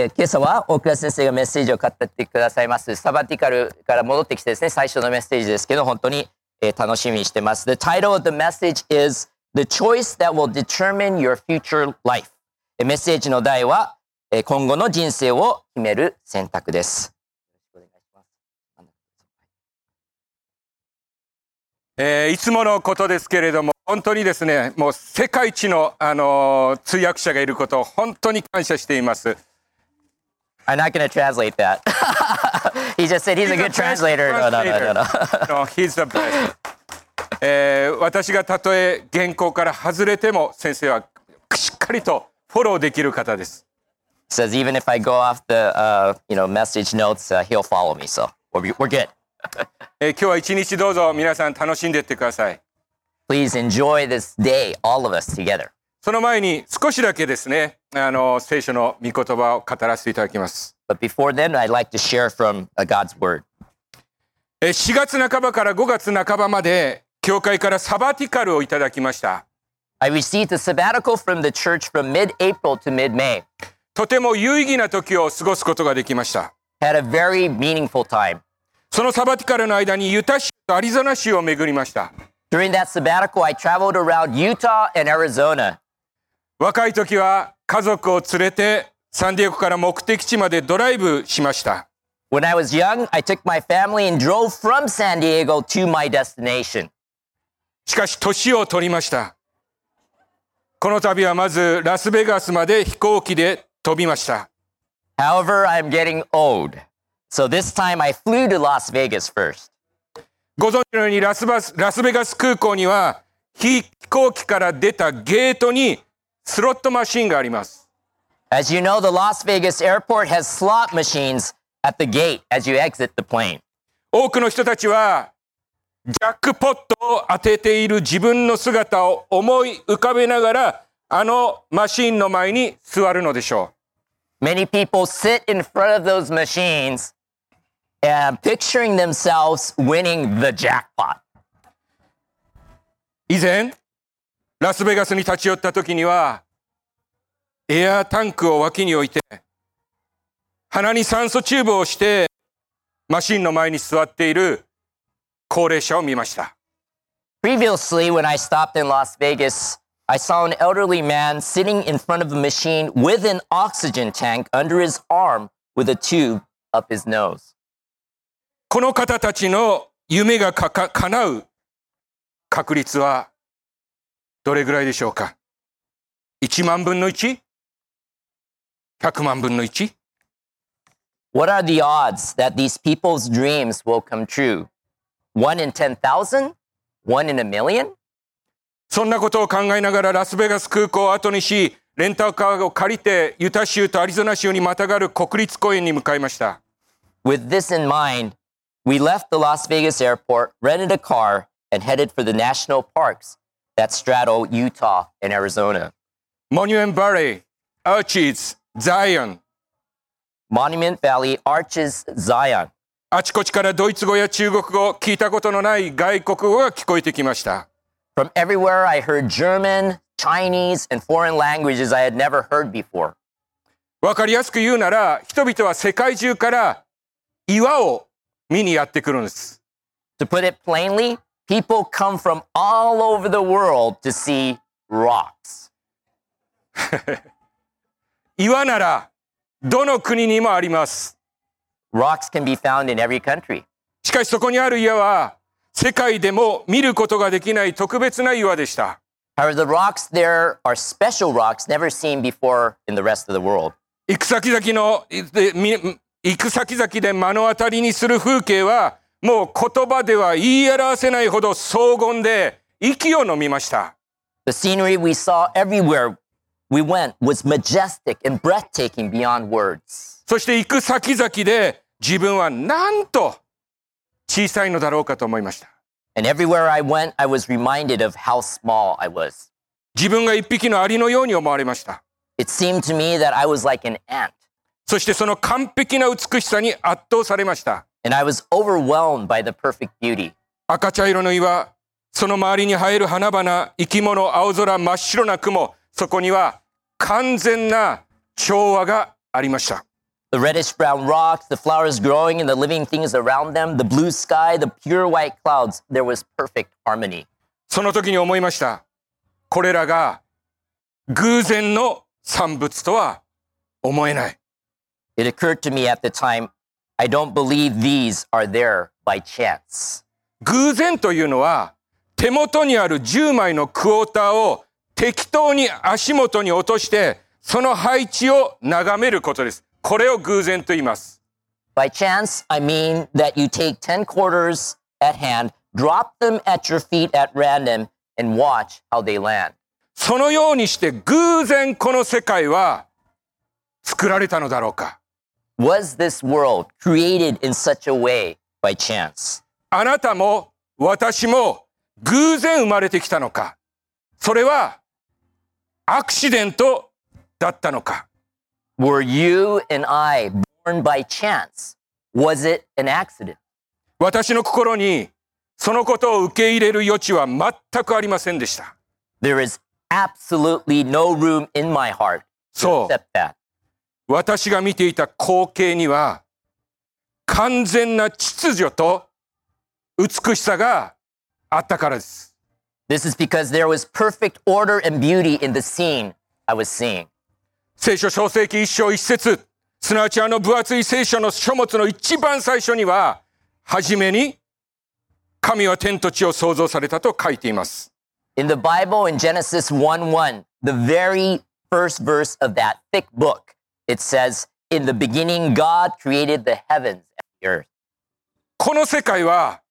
えー今朝は大倉先生がメッセージを語ってくださいます。サバティカルから戻ってきてですね、最初のメッセージですけど、本当に、えー楽しみにしてます。The title of the message is The Choice That Will Determine Your Future Life。えーメッセージの題は、えー今後の人生を決める選択です。えーいつものことですけれども本当にですねもう世界一の、あのー通訳者がいることを本当に感謝しています。I'm not going to translate that. he just said he's a good translator. No, no, no, no, no. No, he's the best. えー私がたとえ原稿から外れても先生はしっかりとフォローできる方です。 says even if I go off the uh, you know message notes, uh, he'll follow me. So we're, we're good. えー今日は一日どうぞ皆さん楽しんでいってください。 Please enjoy this day, all of us together. その前に少しだけですね、あの聖書の御言葉を語らせていただきます。But before then, I'd like to share from uh, God's word. えー4月半ばから5月半ばまで教会からサバティカルをいただきました。I received a sabbatical from the church from mid-April to mid-May. とても有意義な時を過ごすことができました。Had a very meaningful time. そのサバティカルの間にユタ州とアリゾナ州を巡りました。During that sabbatical, I traveled around Utah and Arizona. 若い時は家族を連れてサンディエゴから目的地までドライブしました。When I was young, I took my family and drove from San Diego to my destination. しかし年を取りました。この度はまずラスベガスまで飛行機で飛びました。However, I'm getting old. So this time I flew to Las Vegas first. ご存知のようにラスバスラスベガス空港には飛行機から出たゲートにスロットマシンがあります。As you know, the Las Vegas airport has slot machines at the gate as you exit the plane. 多くの人たちはジャックポットを当てている自分の姿を思い浮かべながらあのマシンの前に座るのでしょ Many people sit in front of those machines and picturing themselves winning the jackpot. う。以前ラスベガスに立ち寄った時にはエアータンクを脇に置いて鼻に酸素チューブをしてマシンの前に座っている高齢者を見ました。Previously, when I stopped in Las Vegas, I saw an elderly man sitting in front of a machine with an oxygen tank under his arm with a tube up his nose. この方たちの夢がかか叶う確率はどれぐらいでしょうか ?1 万分の 1?100 万分の 1? What are the odds that these people's dreams will come true? One in 10,000? One in a million? そんなことを考えながらラスベガス空港を後にし、レンタカーを借りてユタ州とアリゾナ州にまたがる国立公園に向かいました。With this in mind, we left the Las Vegas airport, rented a car, and headed for the national parks that straddle Utah and Arizona. Monument Valley arches Zion. Monument Valley arches Zion. あちこちからドイツ語や中国語、聞いたことのない外国語が聞こえてきました。From everywhere I heard German, Chinese, and foreign languages I had never heard before. わかりやすく言うなら、人々は世界中から岩を見にやってくるんです。To put it plainly, people come from all over the world to see rocks. 岩なら、どの国にもあります。Rocks can be found in every country. しかしそこにある岩は、世界でも見ることができない特別な岩でした。However, the rocks there are special rocks never seen before in the rest of the world. 行く先々の、でみ行く先々で目の当たりにする風景は、もう言葉では言い表せないほど荘厳で息を飲みました。The scenery we saw everywhere we went was majestic and breathtaking beyond words. そして行く先々で自分はなんと小さいのだろうかと思いました。And everywhere I went, I was reminded of how small I was. 自分が一匹のアリのように思われました。It seemed to me that I was like an ant, そしてその完璧な美しさに圧倒されました。and I was overwhelmed by the perfect beauty. 赤茶色の岩、その周りに生える花々、生き物、青空、真っ白な雲、そこには完全な調和がありました。 The reddish brown rocks, the flowers growing, and the living things around them, the blue sky, the pure white clouds, there was perfect harmony. その時に思いました。これらが偶然の産物とは思えない。 It occurred to me at the time, I don't believe these are there by chance. 偶然というのは手元にある10枚のクォーターを適当に足元に落としてその配置を眺めることです。これを偶然と言います。By chance, I mean that you take 10 quarters at hand, drop them at your feet at random, and watch how they land. そのようにして偶然この世界は作られたのだろうか。Was this world created in such a way by chance? あなたも私も偶然生まれてきたのか。それはアクシデントだったのか。Were you and I born by chance? Was it an accident? 私の心にそのことを受け入れる余地は全くありませんでした。There is absolutely no room in my heart to accept that. 私が見ていた光景には完全な秩序と美しさがあったからです。This is because there was perfect order and beauty in the scene I was seeing. 聖書創世記一章一節すなわちあの分厚い聖書の書物の一番最初には初めに神は天と地を創造されたと書いています。In the Bible, in Genesis 1 1, the very first verse of that thick book, it says, In the beginning, God created the heavens and the earth. この世界は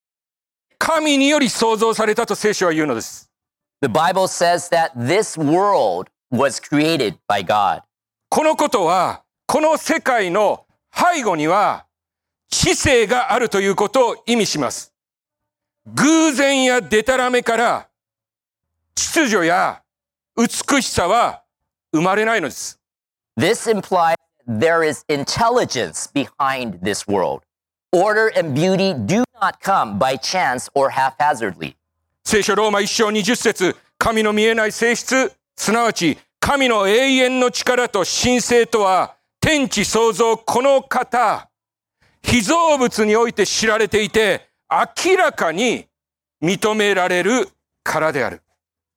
神により創造されたと聖書は言うのです。The Bible says that this world was created by God. このことは、この世界の背後には、知性があるということを意味します。偶然やデタラメから、秩序や美しさは生まれないのです。This implies there is intelligence behind this world. Order and beauty do not come by chance or haphazardly. 聖書ローマ一章20節神の見えない性質、すなわち神の永遠の力と神性とは、天地創造この方、被造物において知られていて、明らかに認められるからである。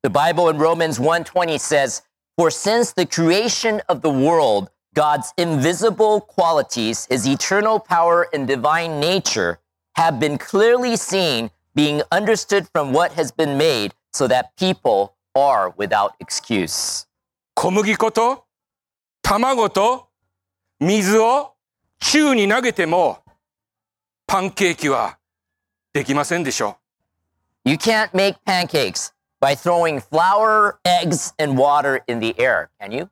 The Bible in Romans 1:20 says, "For since the creation of the world, God's invisible qualities, his eternal power and divine nature have been clearly seen, being understood from what has been made, so that people are without excuse." 小麦粉と卵と水を宙に投げてもパンケーキはできませんでしょ You can't make pancakes By throwing flour, eggs, and water in the air, can you? う。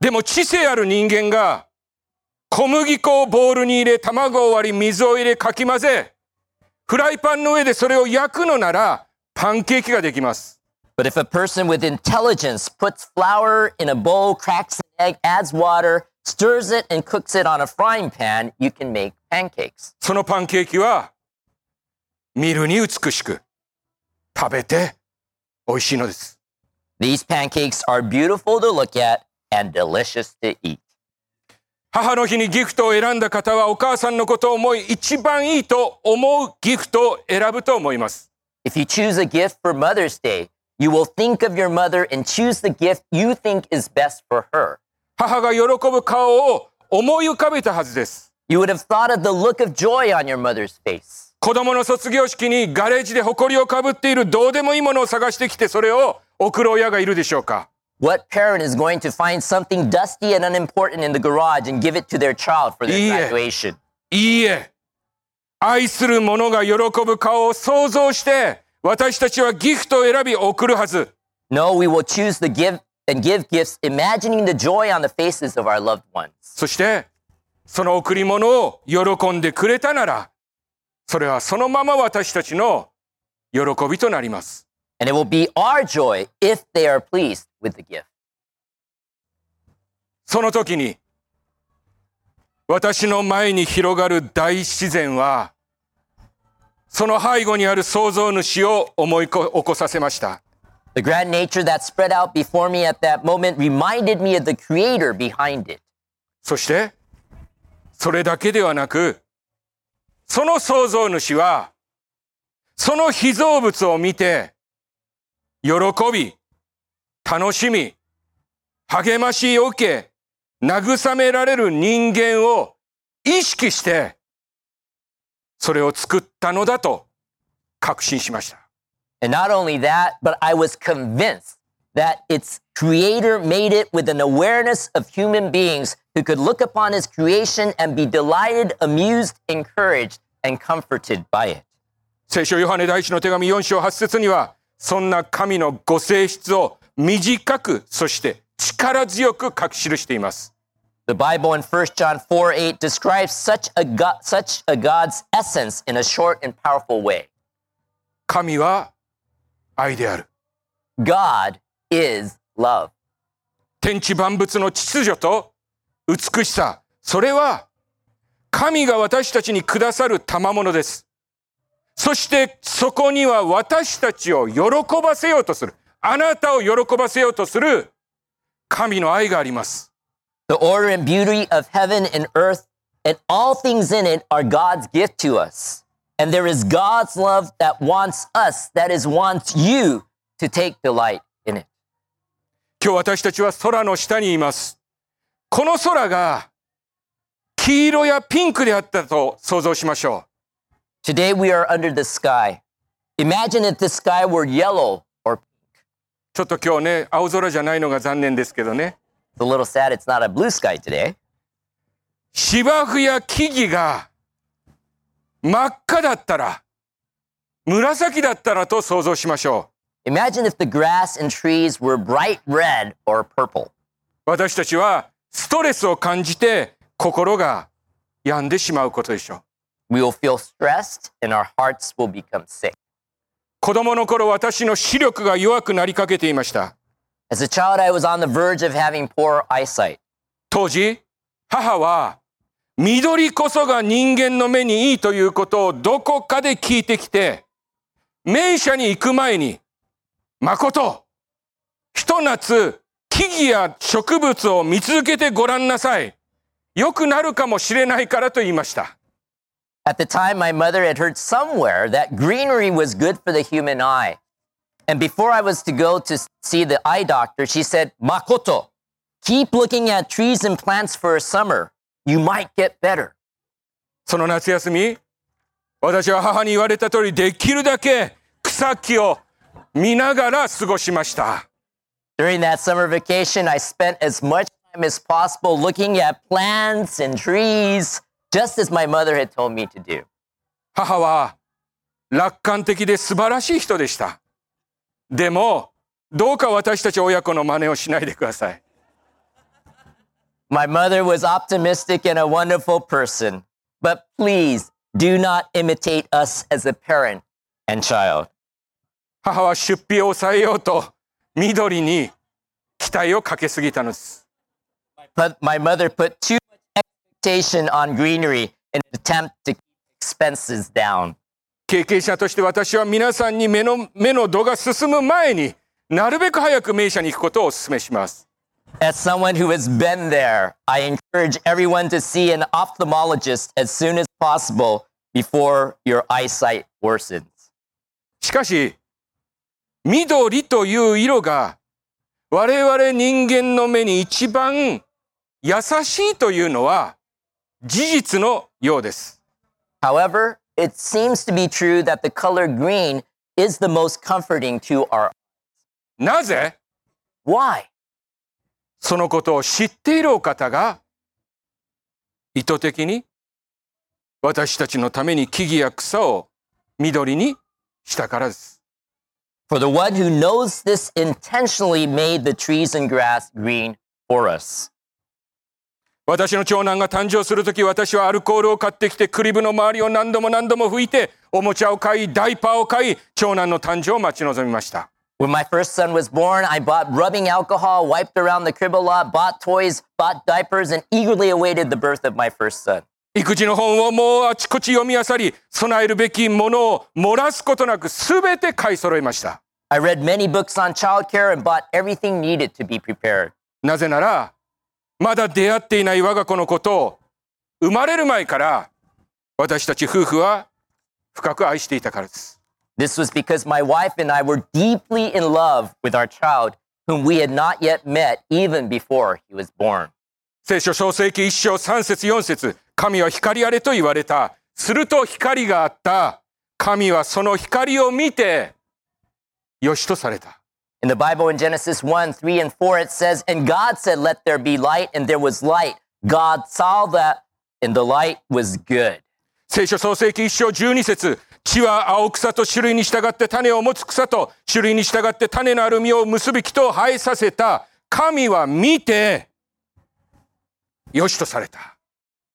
でも知性ある人間が小麦粉をボウルに入れ卵を割り水を入れかき混ぜフライパンの上でそれを焼くのならパンケーキができます。But if a person with intelligence puts flour in a bowl, cracks an egg, adds water, stirs it, and cooks it on a frying pan, you can make pancakes. そのパンケーキは見るに美しく食べて 美味しいのです。 These pancakes are beautiful to look at and delicious to eat. 母の日にギフトを選んだ方はお母さんのことを思い一番いいと思うギフトを選ぶと思います。 If you choose a gift for Mother's Day, you will think of your mother and choose the gift you think is best for her. 母が喜ぶ顔を思い浮かべたはずです。 You would have thought of the look of joy on your mother's face. 子供の卒業式にガレージで埃をかぶっているどうでもいいものを探してきてそれを送る親がいるでしょうか What parent is going to find something dusty and unimportant in the garage and give it to their child for their graduation? いいえ。愛する者が喜ぶ顔を想像して私たちはギフトを選び送るはず。No, we will choose the give and give gifts, imagining the joy on the faces of our loved ones. そしてその贈り物を喜んでくれたならそれはそのまま私たちの喜びとなります。And it will be our joy if they are pleased with the gift. その時に私の前に広がる大自然はその背後にある創造主を思いこ起こさせました。The grand nature that spread out before me at that moment reminded me of the creator behind it. そしてそれだけではなく、その創造主は、その被造物を見て、喜び、楽しみ、励ましを受け、慰められる人間を意識して、それを作ったのだと確信しました。And not only that, but I was convinced that its creator made it with an awareness of human beings who could look upon his creation and be delighted, amused, encouraged, and comforted by it. 聖書ヨハネ第一の手紙4章8節には、そんな神のご性質を短く、そして力強く書き記しています。 The Bible in 1 John 4 8 describes such a, God, such a God's essence in a short and powerful way. 神は愛である。 God is love. 天地万物の秩序と美しさ、それは神が私たちにくださる賜物です。そしてそこには私たちを喜ばせようとする、あなたを喜ばせようとする神の愛があります。The order and beauty of heaven and earth and all things in it are God's gift to us. And there is God's love that wants us, that is, wants you to take delight. 今日私たちは空の下にいます。この空が黄色やピンクであったと想像しましょ Today we are under the sky. Imagine if the sky were yellow or う。ちょっと今日ね、青空じゃないのが残念ですけどね。it's a little sad it's not a blue sky today. 芝生や木々が真っ赤だったら、紫だったらと想像しましょ Imagine if the grass and trees were bright red or purple. う。私たちはストレスを感じて心が病んでしまうことでしょう。We will feel stressed and our hearts will become sick. 子供の頃私の視力が弱くなりかけていました。As a child, I was on the verge of having poor eyesight. 当時、母は緑こそが人間の目にいいということをどこかで聞いてきて、名車に行く前に、誠、ひと夏、木々や植物を見続けてごらんなさい。良くなるかもしれないからと言いました。At the time, my mother had heard somewhere that greenery was good for the human eye. And before I was to go to see the eye doctor, she said, Makoto, keep looking at trees and plants for a summer. You might get better. その夏休み、私は母に言われた通り、できるだけ草木を見ながら過ごしました。 During that summer vacation, I spent as much time as possible looking at plants and trees, just as my mother had told me to do. 母は楽観的で素晴らしい人でした。でも、どうか私たち親子の真似をしないでください。 My mother was optimistic and a wonderful person, but please do not imitate us as a parent and child. 母は出費を抑えようと緑に期待をかけすぎたのです。My mother put too much expectation on greenery in an attempt to keep expenses down. 経験者として私は皆さんに目の目の度が進む前になるべく早く名車に行くことをお勧めします。As someone who has been there, I encourage everyone to see an ophthalmologist as soon as possible before your eyesight worsens. しかし、緑という色が我々人間の目に一番優しいというのは事実のようです。However, it seems to be true that the color green is the most comforting to our なぜ why? そのことを知っているお方が意図的に私たちのために木々や草を緑にしたからです。For the one who knows this intentionally made the trees and grass green for us. 私の長男が誕生するとき私はアルコールを買ってきてクリブの周りを何度も何度も拭いておもちゃを買いダイパーを買い長男の誕生を待ち望みました。 When my first son was born, I bought rubbing alcohol, wiped around the crib a lot, bought toys, bought diapers, and eagerly awaited the birth of my first son. 育児の本をもうあちこち読み漁り備えるべきものを漏らすことなく全て買い揃えました。I read many books on childcare and bought everything needed to be prepared. なぜならまだ出会っていない我が子のことを生まれる前から私たち夫婦は深く愛していたからです。This was because my wife and I were deeply in love with our child, whom we had not yet met even before he was born. 聖書創世記一章三節四節神は光あれと言われた。すると光があった。神はその光を見て、よしとされた。In the Bible in Genesis 1, 3, and 4, it says, And God said, Let there be light, and there was light. God saw that, and the light was good. 聖書創世記一章十二節地は青草と種類に従って種を持つ草と種類に従って種のある実を結び木と生えさせた。神は見て、よしとされた。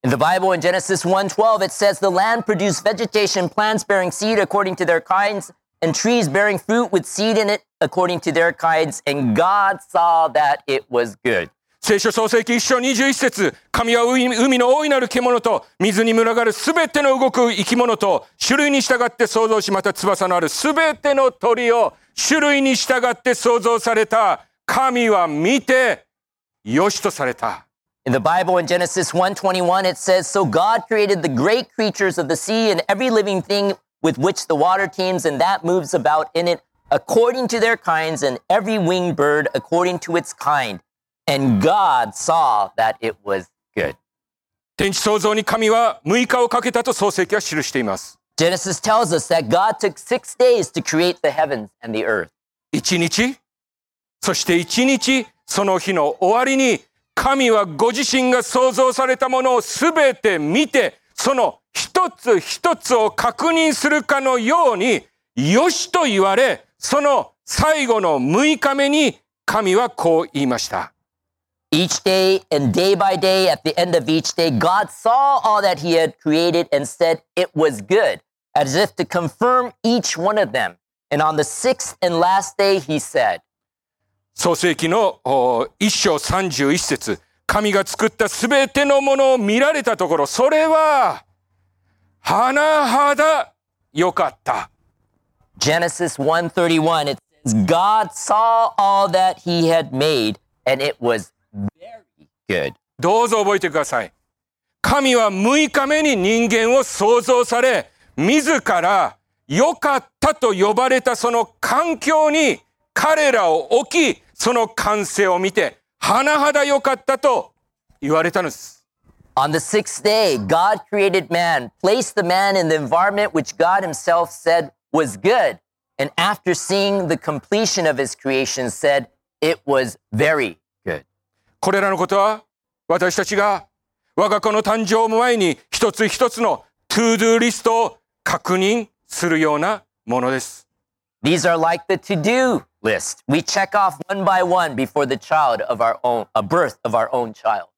In the Bible in Genesis 1:12 it says the land produced vegetation plants bearing seed according to their kinds and trees bearing fruit with seed in it according to their kinds and God saw that it was good. 聖書創世記一章二十一節神は海の大いなる獣と水に群がるすべての動く生き物と種類に従って創造しまた翼のあるすべての鳥を種類に従って創造された神は見てよしとされた。In the Bible in Genesis 1:21 it says so God created the great creatures of the sea and every living thing with which the water teems and that moves about in it according to their kinds and every winged bird according to its kind and God saw that it was good. 天地創造に神は6日をかけたと創世記は記しています。 Genesis tells us that God took 6 days to create the heavens and the earth. 一日そして一日その日の終わりに 神はご自身が創造されたものをすべて見てその一つ一つを確認するかのようによしと言われその最後の6日目に神はこう言いました。Each day and day by day, at the end of each day, God saw all that He had created and said it was good, as if to confirm each one of them. And on the sixth and last day, He said, 創世記のお一章三十一節神が作ったすべてのものを見られたところそれは甚だ良かった。Genesis 1:31, it says, God saw all that He had made, and it was very good. どうぞ覚えてください。神は6日目に人間を創造され、自ら良かったと呼ばれたその環境に彼らを置き、その完成を見て、甚だ良かったと言われたのです。On the sixth day, God created man, placed the man in the environment which God himself said was good. And after seeing the completion of his creation, said it was very good. これらのことは私たちが我が子の誕生を前に一つ一つの to-do list を確認するようなものです。These are like the to-do list. We check off one by one before the child of our own, a birth of our own child.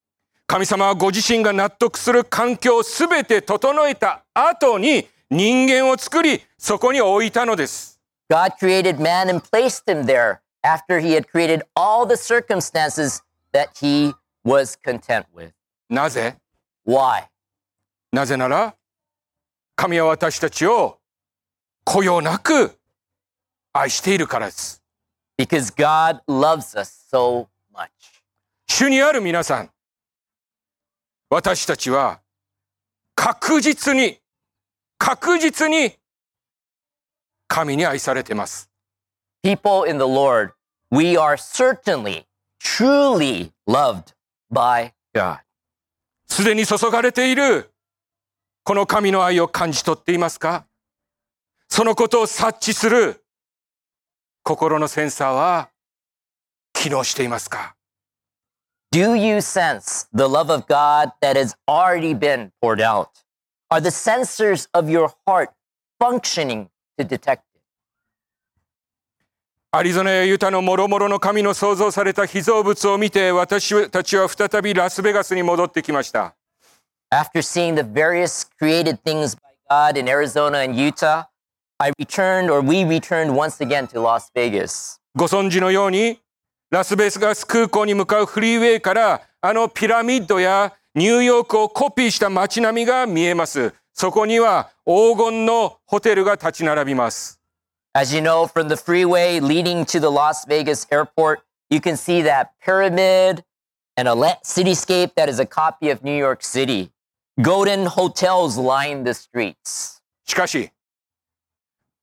神様はご自身が納得する環境をすべて整えた後に人間を作りそこに置いたのです。God created man and placed him there after he had created all the circumstances that he was content with. なぜ Why? なぜなら神は私たちをこよなく愛しているからです。Because God loves us so much. 主にある皆さん私たちは確実に確実に神に愛されています。People in the Lord, we are certainly, truly loved by God. すでに注がれているこの神の愛を感じ取っていますかそのことを察知する心のセンサーは機能していますか Do you sense the love of God that has already been poured out? Are the sensors of your heart functioning to detect it? アリゾナやユタの諸々の神の創造された被造物を見て私たちは再びラスベガスに戻ってきました。After seeing the various created things by God in Arizona and Utah, I returned, or we returned once again to Las Vegas. ご存知のようにラスベガス空港に向かうフリーウェイからあのピラミッドやニューヨークをコピーした街並みが見えます。そこには黄金のホテルが立ち並びます。 As you know, from the freeway leading to the Las Vegas airport, you can see that pyramid and a la- cityscape that is a copy of New York City. Golden hotels line the streets. しかし、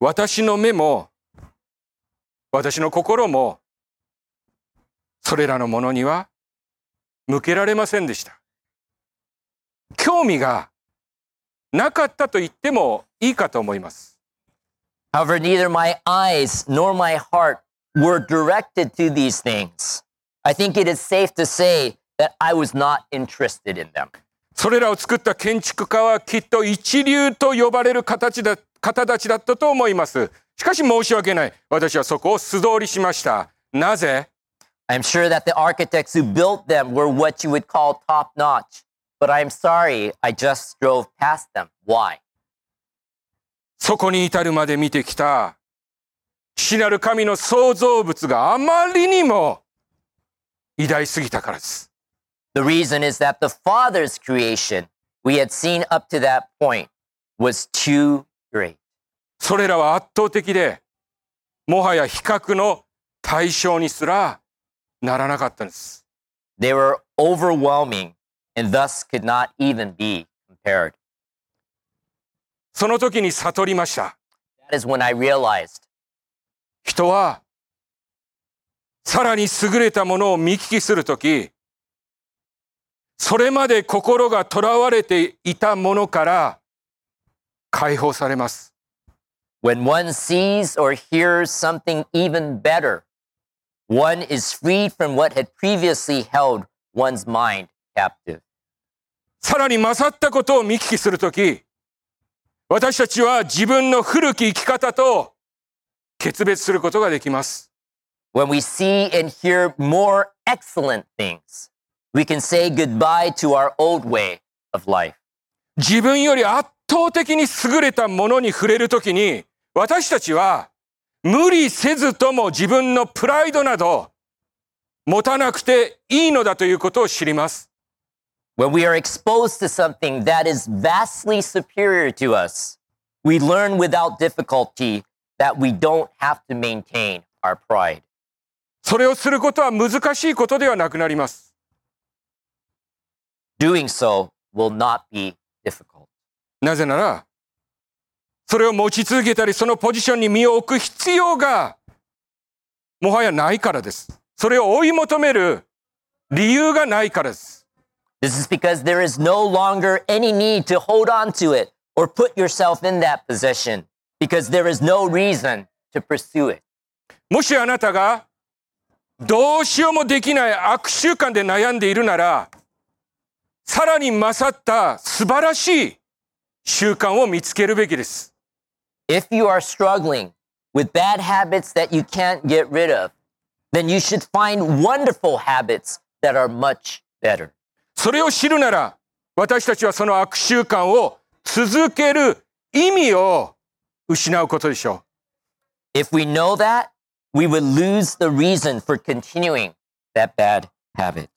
私の目も、私の心も、それらのものには向けられませんでした。興味がなかったと言ってもいいかと思います。However, neither my eyes nor my heart were directed to these things. I think it is safe to say that I was not interested in them. それらを作った建築家はきっと一流と呼ばれる形だ方たちだったと思います。しかし申し訳ない。私はそこを素通りしました。なぜ I'm sure that the architects who built them were what you would call top notch, but I'm sorry, I just drove past them. Why? そこに至るまで見てきた父なる神の創造物があまりにも偉大すぎたからです。The reason is that the Father's creation we had seen up to that point was too. それらは圧倒的で、もはや比較の対象にすらならなかったんです。They were overwhelming and thus could not even be compared. その時に悟りました。That is when I realized 人は、さらに優れたものを見聞きするとき、それまで心が囚われていたものから解放されます。when one sees or hears something even better, one is freed from what had previously held one's mind captive. さらに勝ったことを見聞きするとき、私たちは自分の古き生き方と決別することができます。When we see and hear more excellent things, we can say goodbye to our old way of life. 自分より圧倒的に優れたものに触れるときに、私たちは無理せずとも自分のプライドなど持たなくていいのだということを知ります。When we are exposed to something that is vastly superior to us, we learn without difficulty that we don't have to maintain our pride. それをすることは難しいことではなくなります。Doing so will not be difficult. なぜなら、それを持ち続けたり、そのポジションに身を置く必要が、もはやないからです。それを追い求める理由がないからです。This is because there is no longer any need to hold on to it or put yourself in that position because there is no reason to pursue it. もしあなたが、どうしようもできない悪習慣で悩んでいるなら、さらに勝った素晴らしい習慣を見つけるべきです。If you are struggling with bad habits that you can't get rid of, then you should find wonderful habits that are much better. それを知るなら、私たちはその悪習慣を続ける意味を失うことでしょう。If we know that, we would lose the reason for continuing that bad habit.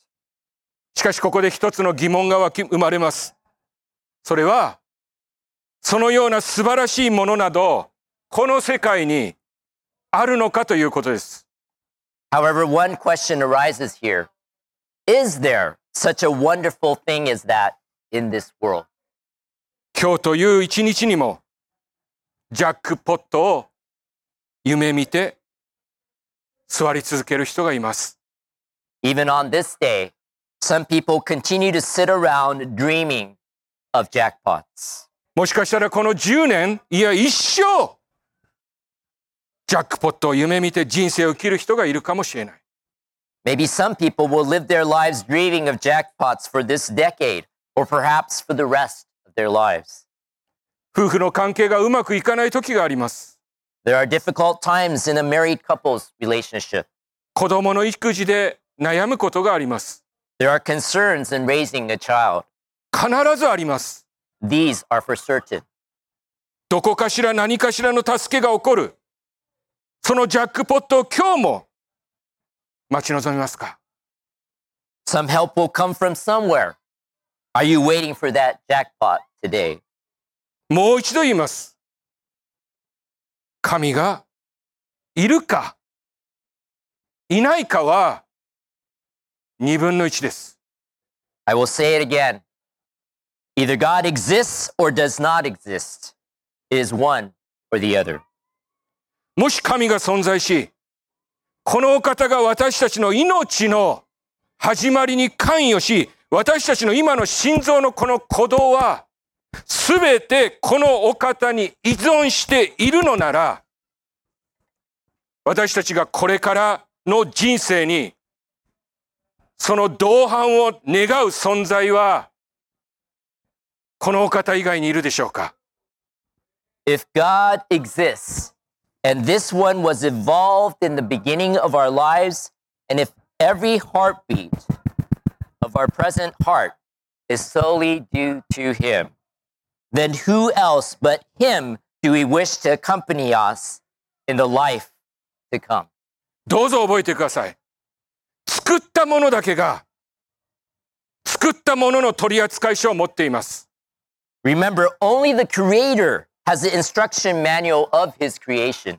しかしここで一つの疑問が生まれます。それは、そのような素晴らしいものなど、この世界にあるのかということです。However, one question arises here Is there such a wonderful thing as that in this world? 今日という一日にも、ジャックポットを夢見て座り続ける人がいます。Even on this day, some people continue to sit around dreaming of jackpots. もしかしたらこの10年、いや一生、ジャックポットを夢見て人生を生きる人がいるかもしれない。Maybe some people will live their lives dreaming of jackpots for this decade or perhaps for the rest of their lives. 夫婦の関係がうまくいかない時があります。There are difficult times in a married couple's relationship. 子供の育児で悩むことがあります。There are concerns in raising a child. 必ずあります。These are for certain. どこかしら何かしらの助けが起こる。そのジャックポットを今日も待ち望みますか Some help will come from somewhere. Are you waiting for that jackpot today? もう一度言います。神がいるかいないかは二分の一です。I will say it again. Either God exists or does not exist. is one or the other. もし神が存在し、このお方が私たちの命の始まりに関与し、私たちの今の心臓のこの鼓動は、すべてこのお方に依存しているのなら、私たちがこれからの人生に、その同伴を願う存在は、このお方以外にいるでしょうか If God exists, and this one was involved in the beginning of our lives, and if every heartbeat of our present heart is solely due to Him, then who else but Him do we wish to accompany us in the life to come? どうぞ覚えてください。作ったものだけが、作ったものの取扱書を持っています。Remember, only the Creator has the instruction manual of His creation.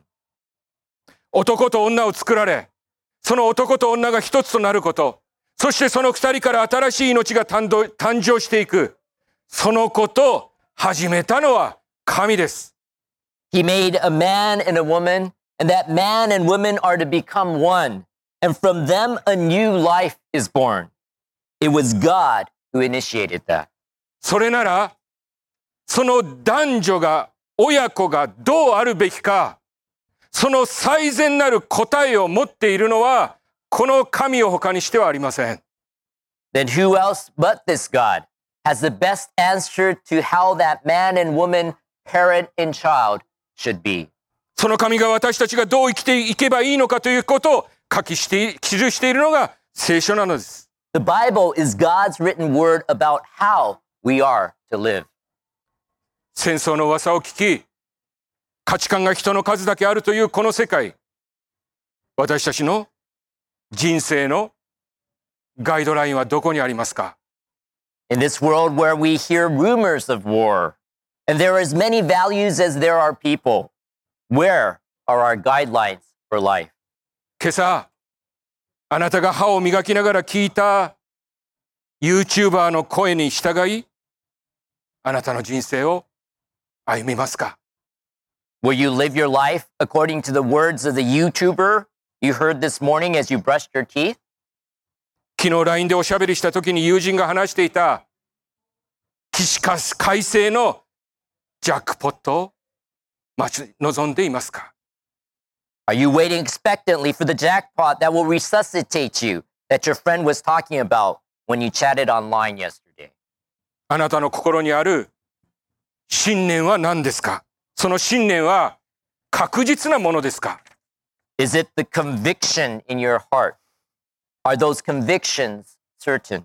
男と女を作られ、その男と女が一つとなること、そしてその二人から新しい命が誕生誕生していく。そのことを始めたのは神です。 He made a man and a woman, and that man and woman are to become one. And from them, a new life is born. It was God who initiated that. それなら、 その男女が、親子がどうあるべきか、その最善なる答えを持っているのは、この神を他にしてはありません。Then who else but this God has the best answer to how that man and woman, parent and child should be? その神が私たちがどう生きていけばいいのかということを書きして、記しているのが聖書なのです。The Bible is God's written word about how we are to live. 戦争の噂を聞き、価値観が人の数だけあるというこの世界。私たちの人生のガイドラインはどこにありますか In this world where we hear rumors of war, and there are as many values as there are people, where are our guidelines for life? 今朝、あなたが歯を磨きながら聞いた YouTuber の声に従い、あなたの人生を歩みますか Will you live your life according to the words of the YouTuber you heard this morning as you brushed your teeth? 昨日 LINE でおしゃべりした時に友人が話していた起死回生のジャックポットを待ち望んでいますか Are you waiting expectantly for the jackpot that will resuscitate you that your friend was talking about when you chatted online yesterday? あなたの心にある信念は何ですかその信念は確実なものですか Is it the conviction in your heart? Are those convictions certain?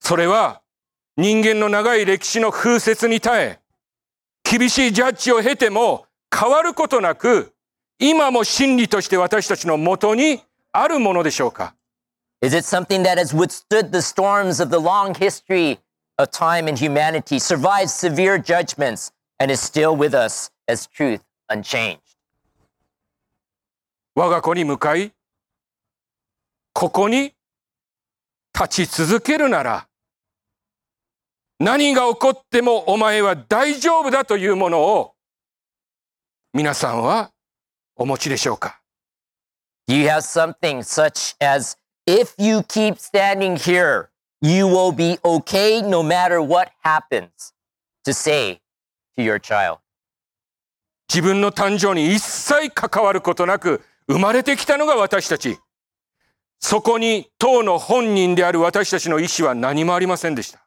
それは人間の長い歴史の風雪に耐え、厳しいジャッジを経ても変わることなく、今も真理として私たちのもとにあるものでしょうか Is it something that has withstood the storms of the long history of time and humanity, survived severe judgments, and is still with us as truth unchanged? 我が子に向かい、ここに立ち続けるなら、何が起こってもお前は大丈夫だというものを皆さんはお持ちでしょうか Do you have something such as, if you keep standing here, you will be okay no matter what happens, to say to your child? 自分の誕生に一切関わることなく生まれてきたのが私たち。そこに当の本人である私たちの意思は何もありませんでした。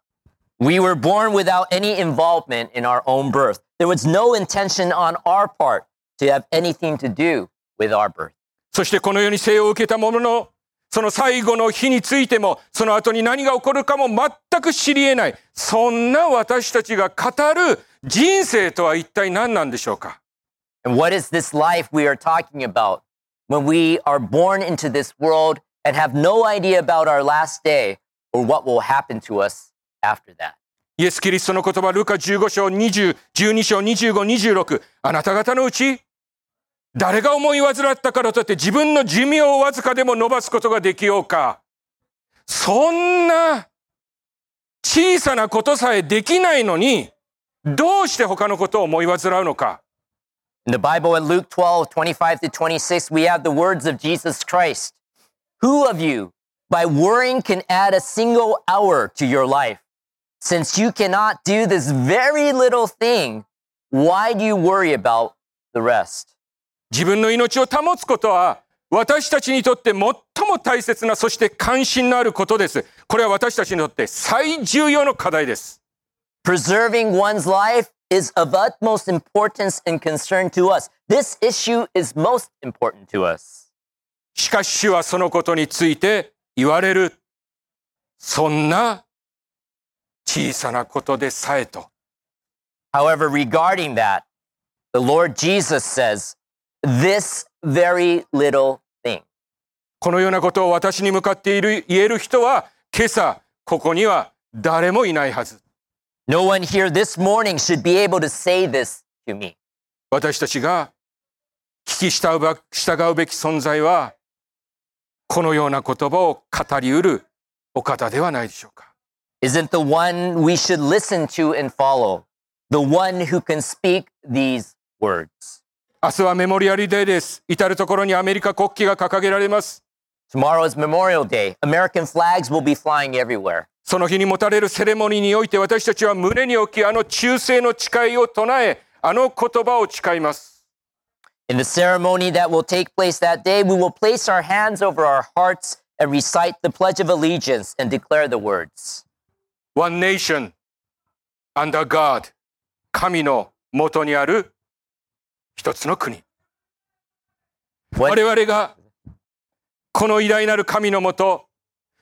We were born without any involvement in our own birth. There was no intention on our part to have anything to do with our birth. そしてこの世に生を受けたものの、その最後の日についても、その後に何が起こるかも全く知り得ない。そんな私たちが語る人生とは一体何なんでしょうか And what is this life we are talking about when we are born into this world and have no idea about our last day or what will happen to us after that? イエス・キリストの言葉、ルカ15章20、12章25、26。あなた方のうち、誰が思い患ったからといって自分の寿命をわずかでも伸ばすことができようか。そんな小さなことさえできないのに、どうして他のことを思い煩うのか。In the Bible in Luke 12, 25 to 26, we have the words of Jesus Christ. Who of you, by worrying, can add a single hour to your life? Since you cannot do this very little thing, why do you worry about the rest? 自分の命を保つことは、私たちにとって最も大切な、そして関心のあることです。これは私たちにとって最重要の課題です。Preserving one's life is of utmost importance and concern to us. This issue is most important to us. しかし主はそのことについて言われる。そんな小さなことでさえと。However, regarding that, the Lord Jesus says, this very little thing. このようなことを私に向かっている言える人は今朝ここには誰もいないはず。No one here this morning should be able to say this to me. 私たちが聞き従うば従うべき存在はこのような言葉を語りうるお方ではないでしょうか。Isn't the one we should listen to and follow, the one who can speak these words? 明日はメモリアルデーです。至る所にアメリカ国旗が掲げられます。Tomorrow is Memorial Day. American flags will be flying everywhere. その日に持たれるセレモニーにおいて私たちは胸に置きあの忠誠の誓いを唱えあの言葉を誓います。In the ceremony that will take place that day, we will place our hands over our hearts and recite the Pledge of Allegiance and declare the words One nation under God 神の元にある一つの国。我々がこの偉大なる神のもと、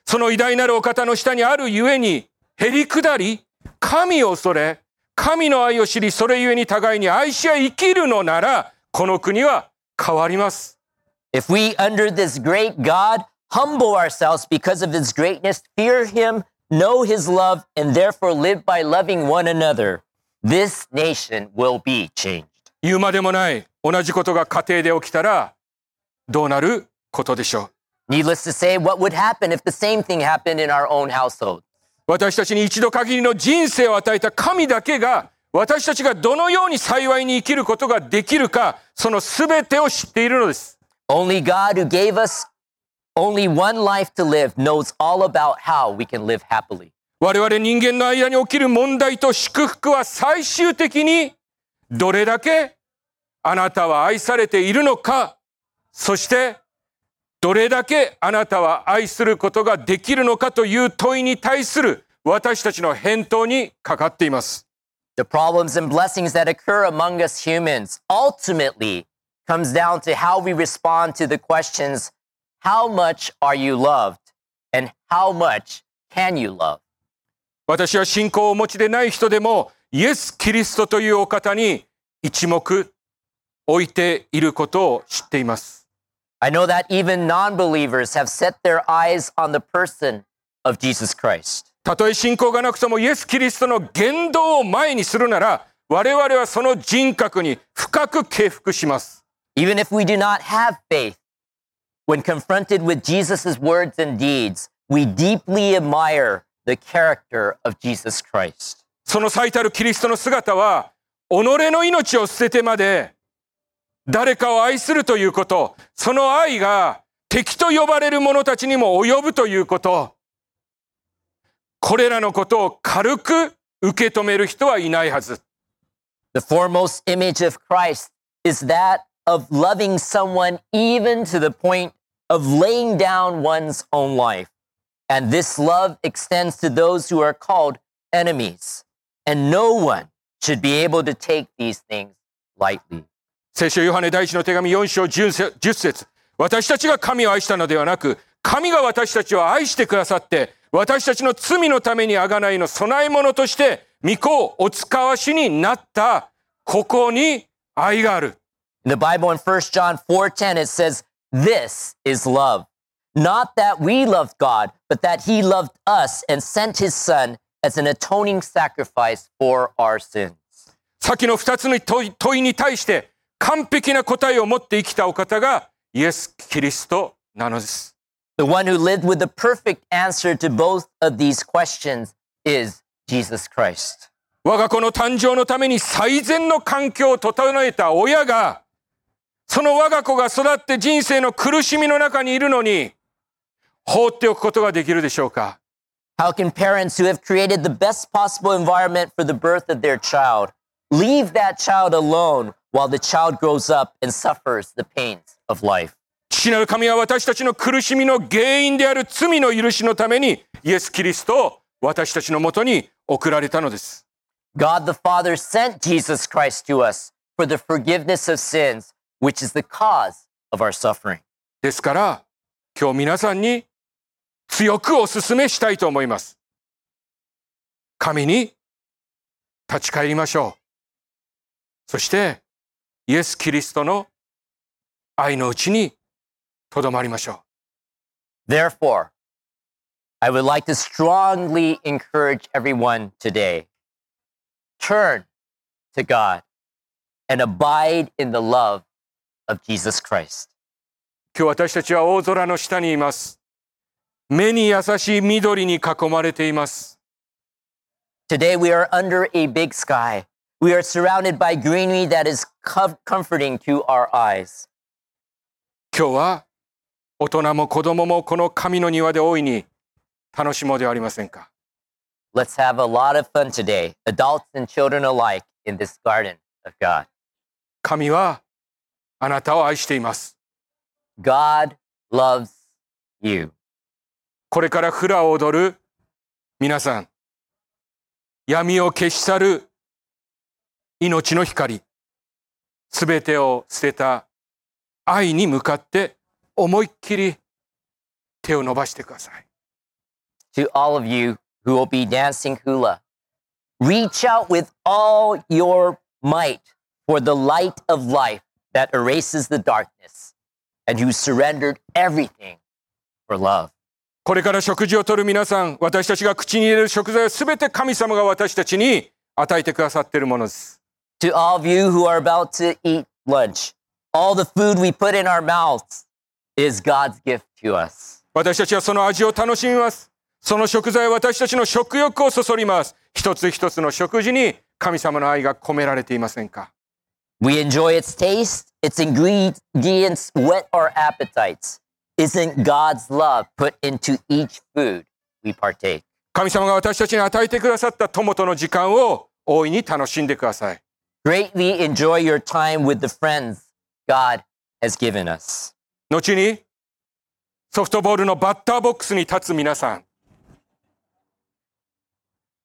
その偉大なるお方の下にあるゆえに、へりくだり、神を恐れ、神の愛を知り、それゆえに互いに愛し合い生きるのなら、この国は変わります。If we, under this great God, humble ourselves because of his greatness, fear him, know his love, and therefore live by loving one another, this nation will be changed. 言うまでもない、同じことが家庭で起きたら、どうなることでしょう。Needless to say, what would happen if the same thing happened in our own household? 私たちに一度限りの人生を与えた神だけが私たちがどのように幸いに生きることができるかその全てを知っているのです Only God, who gave us only one life to live, knows all about how we can live happily. 我々人間の間に起きる問題と祝福は最終的にどれだけあなたは愛されているのかそしてどれだけあなたは愛することができるのかという問いに対する私たちの返答にかかっています。The problems and blessings that occur among us humans ultimately comes down to how we respond to the questions, how much are you loved? And how much can you love? 私は信仰をお持ちでない人でもイエス・キリストというお方に一目置いていることを知っています。I know that even non believers have set their eyes on the person of Jesus Christ. たとえ信仰がなくともイエス・キリストの言動を前にするなら我々はその人格に深く敬服します。Even if we do not have faith, when confronted with Jesus' words and deeds, we deeply admire the character of Jesus Christ. その最たるキリストの姿は己の命を捨ててまで誰かを愛するということその愛が敵と呼ばれる者たちにも及ぶということこれらのことを軽く受け止める人はいないはず The foremost image of Christ is that of loving someone even to the point of laying down one's own life. And this love extends to those who are called enemies. And no one should be able to take these things lightly. 聖書ヨハネ第一の手紙4章10節10節私たちが神を愛したのではなく神が私たちを愛してくださって私たちの罪のために贖いの備え物として御子をお使わしになったここに愛がある the Bible in 1 John 4:10 it says, "This is love, not that we loved God, but that he loved us and sent his son as an atoning sacrifice for our sins." 先の2つの問い問いに対して完璧な答えを持って生きたお方がイエス・キリストなのです。The one who lived with the perfect answer to both of these questions is Jesus Christ. 我が子の誕生のために最善の環境を整えた親が、その我が子が育って人生の苦しみの中にいるのに、放っておくことができるでしょうか How can parents who have created the best possible environment for the birth of their child leave that child alone while the child grows up and suffers the pains of life? 父なる神は私たちの苦しみの原因である罪の許しのためにイエス・キリストを私たちのもとに送られたのです。 God the Father sent Jesus Christ to us for the forgiveness of sins, which is the cause of our suffering. ですから今日皆さんに 強くお勧めしたいと思います。神に立ち返りましょう。そしてイエス・キリストの愛のうちにとどまりましょう。Therefore, I would like to strongly encourage everyone today turn to God and abide in the love of Jesus Christ. 今日私たちは大空の下にいます。目に優しい緑に囲まれています。Today, we are under a big sky. We are surrounded by greenery that is com- comforting to our eyes. 今日は大人も子供もこの神の庭で大いに楽しもうではありませんか。Let's have a lot of fun today, adults and children alike, in this garden of God. 神はあなたを愛しています。God loves you. これからフラを踊る皆さん、闇を消し去る命の光、すべてを捨てた愛に向かって思いっきり手を伸ばしてください。To all of you who will be dancing hula, reach out with all your might for the light of life that erases the darkness and who surrendered everything for love. これから食事をとる皆さん、私たちが口に入れる食材はすべて神様が私たちに与えてくださっているものです。To all of you who are about to eat lunch, all the food we put in our mouths is God's gift to us. 私たちはその味を楽しみます。その食材は私たちの食欲をそそります。一つ一つの食事に神様の愛が込められていませんか We enjoy its taste, its ingredients whet our appetites. Isn't God's love put into each food we partake? 神様が私たちに与えてくださった友との時間を大いに楽しんでください。Greatly enjoy your time with the friends God has given us. 後にソフトボールのバッターボックスに立つ皆さん、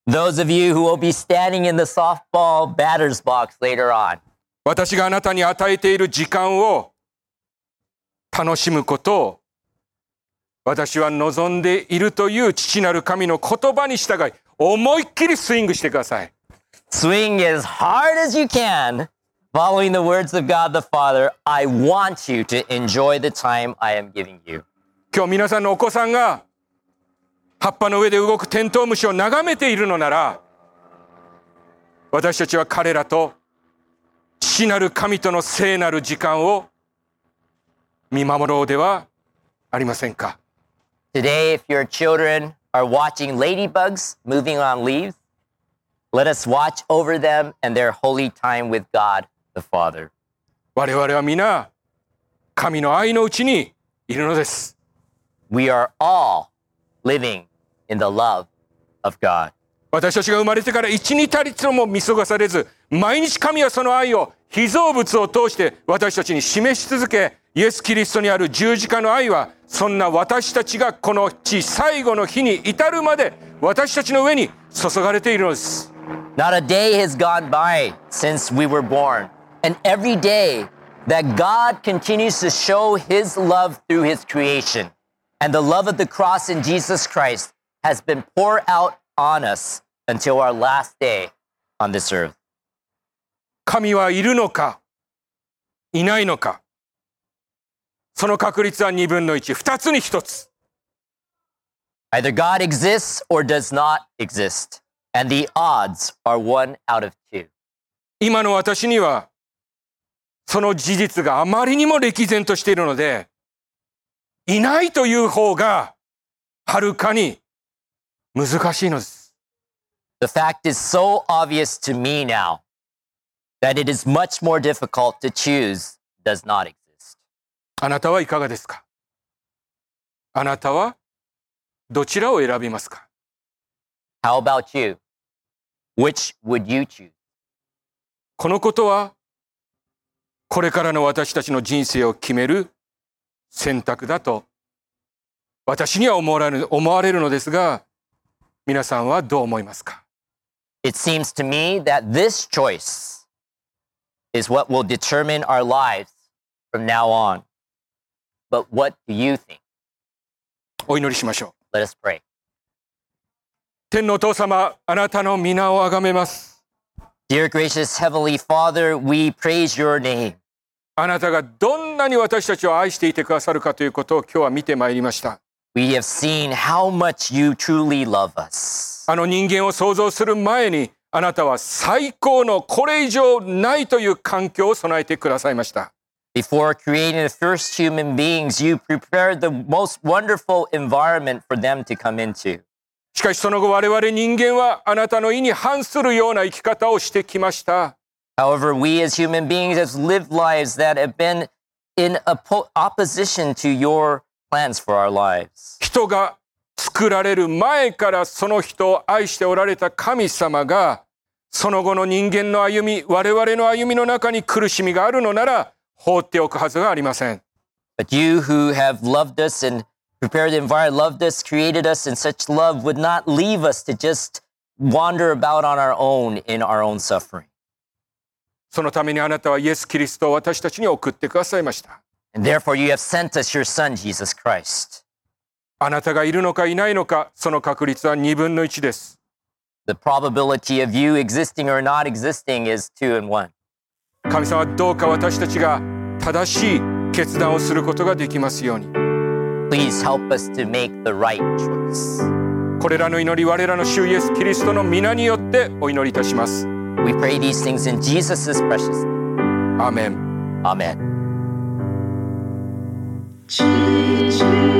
Those of you who will be standing in the softball batter's box later on, 私があなたに与えている時間を楽しむことを私は望んでいるという父なる神の言葉に従い思いっきりスイングしてください。swing as hard as you can, following the words of God the Father. I want you to enjoy the time I am giving you. 今日皆さんのお子さんが葉っぱの上で動くテントウムシを眺めているのなら私たちは彼らと父なる神との聖なる時間を見守ろうではありませんか Today, if your children are watching ladybugs moving on leaves, let us watch over them and their holy time with God the Father. 我々は皆神の愛のうちにいるのです We are all living in the love of God. 私たちが生まれてから一日たりとも見過ごされず毎日神はその愛を被造物を通して私たちに示し続け イエス・キリストにある十字架の愛はそんな私たちがこの地最後の日に至るまで私たちの上に注がれているのです Not a day has gone by since we were born. And every day that God continues to show his love through his creation and the love of the cross in Jesus Christ has been poured out on us until our last day on this earth. 神はいるのかいないのかその確率は2分の12つに1つ Either God exists or does not exist. And the odds are one out of two. 今の私にはその事実があまりにも歴然としているのでいないという方がはるかに難しいのです The fact is so obvious to me now that it is much more difficult to choose does not exist. あなたはいかがですかあなたはどちらを選びますか How about you? Which would you choose? このことはこれからの私たちの人生を決める選択だと私には思われる思われるのですが皆さんはどう思いますか It seems to me that this choice is what will determine our lives from now on. But what do you think? お祈りしましょう Let us pray. 天のお父様あなたの皆をあがめます Dear gracious Heavenly Father, we praise your name. あなたがどんなに私たちを愛していてくださるかということを今日は見てまいりました We have seen how much you truly love us. あの人間を想像する前にあなたは最高のこれ以上ないという環境を備えてくださいました Before creating the first human beings, you prepared the most wonderful environment for them to come into. しかしその後我々人間はあなたの意に反するような生き方をしてきました。However, we as human beings have lived lives that have been in oppo- opposition to your plans for our lives. 人が作られる前からその人を愛しておられた神様がその後の人間の歩み、我々の歩みの中に苦しみがあるのなら放っておくはずがありません。But you who have loved us and prepared the environment, loved us, created us in such love, would not leave us to just wander about on our own in our own suffering. そのためにあなたはイエス・キリストを私たちに送ってくださいました。And therefore, you have sent us your Son, Jesus Christ. あなたがいるのかいないのか、その確率は2分の1です。The probability of you existing or not existing is two and one. 神様どうか私たちが正しい決断をすることができますように。Please help us to make the right choice. これらの祈り我らの主イエス・キリストの皆によってお祈りいたします。We pray these things in Jesus' precious name. アーメン。Amen. Jesus.